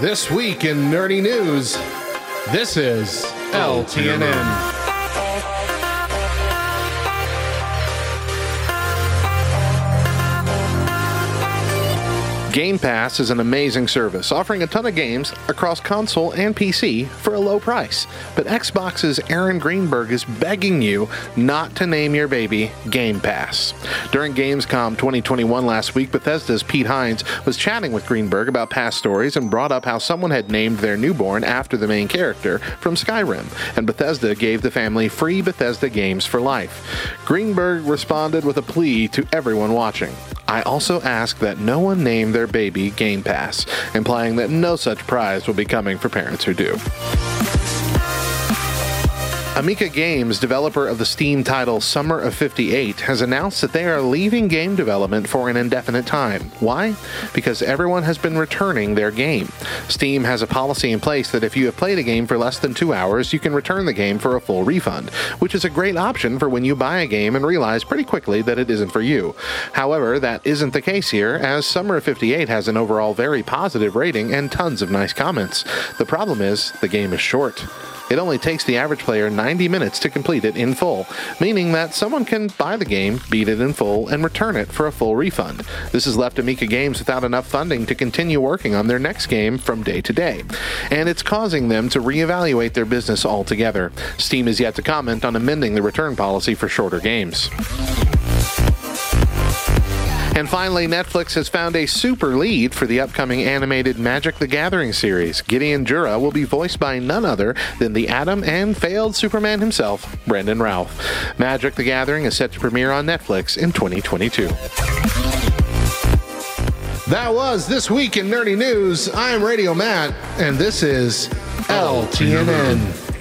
This week in nerdy news, this is LTNN. Game Pass is an amazing service, offering a ton of games across console and PC for a low price. But Xbox's Aaron Greenberg is begging you not to name your baby Game Pass. During Gamescom 2021 last week, Bethesda's Pete Hines was chatting with Greenberg about past stories and brought up how someone had named their newborn after the main character from Skyrim, and Bethesda gave the family free Bethesda games for life. Greenberg responded with a plea to everyone watching. I also ask that no one name their baby Game Pass, implying that no such prize will be coming for parents who do. Emika Games, developer of the Steam title Summer of 58, has announced that they are leaving game development for an indefinite time. Why? Because everyone has been returning their game. Steam has a policy in place that if you have played a game for less than two hours, you can return the game for a full refund, which is a great option for when you buy a game and realize pretty quickly that it isn't for you. However, that isn't the case here, as Summer of 58 has an overall very positive rating and tons of nice comments. The problem is, the game is short. It only takes the average player 90 minutes to complete it in full, meaning that someone can buy the game, beat it in full, and return it for a full refund. This has left Emika Games without enough funding to continue working on their next game from day to day, and it's causing them to reevaluate their business altogether. Steam is yet to comment on amending the return policy for shorter games. And finally, Netflix has found a super lead for the upcoming animated Magic the Gathering series. Gideon Jura will be voiced by none other than the Atom and failed Superman himself, Brandon Routh. Magic the Gathering is set to premiere on Netflix in 2022. That was This Week in Nerdy News. I'm Radio Matt, and this is LTNN.